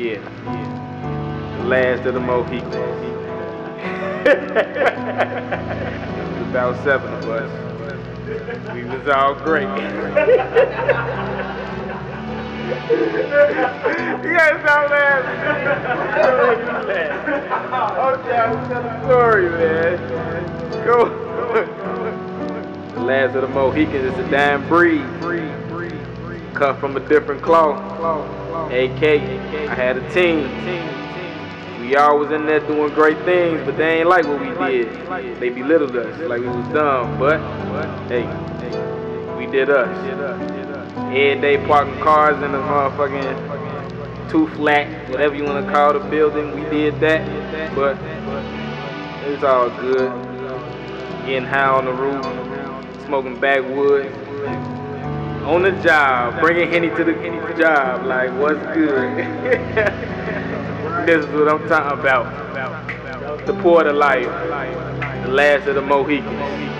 Yeah, the last of the Mohicans. about seven of us. We was all great. guys stop laughing. Okay, I'll tell a story, man. Go. the last of the Mohicans is a damn breed. Cut from a different cloth. AK, I had a team. We all was in there doing great things, but they ain't like what we did. They belittled us like we was dumb, but hey, we did us. Every day parking cars in the motherfucking two flat, whatever you wanna call the building, we did that. But it's all good. Getting high on the roof, smoking backwoods. On the job, bringing Henny to the job, like what's good? this is what I'm talking about. The Porter Life, the last of the Mohicans.